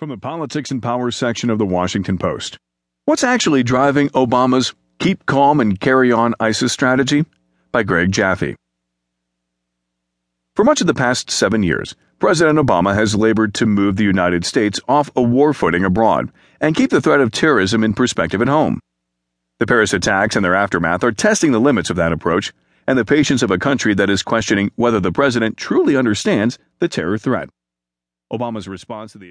From the Politics and Power section of the Washington Post. What's actually driving Obama's keep calm and carry on ISIS strategy? By Greg Jaffe. For much of the past seven years, President Obama has labored to move the United States off a war footing abroad and keep the threat of terrorism in perspective at home. The Paris attacks and their aftermath are testing the limits of that approach and the patience of a country that is questioning whether the president truly understands the terror threat. Obama's response to the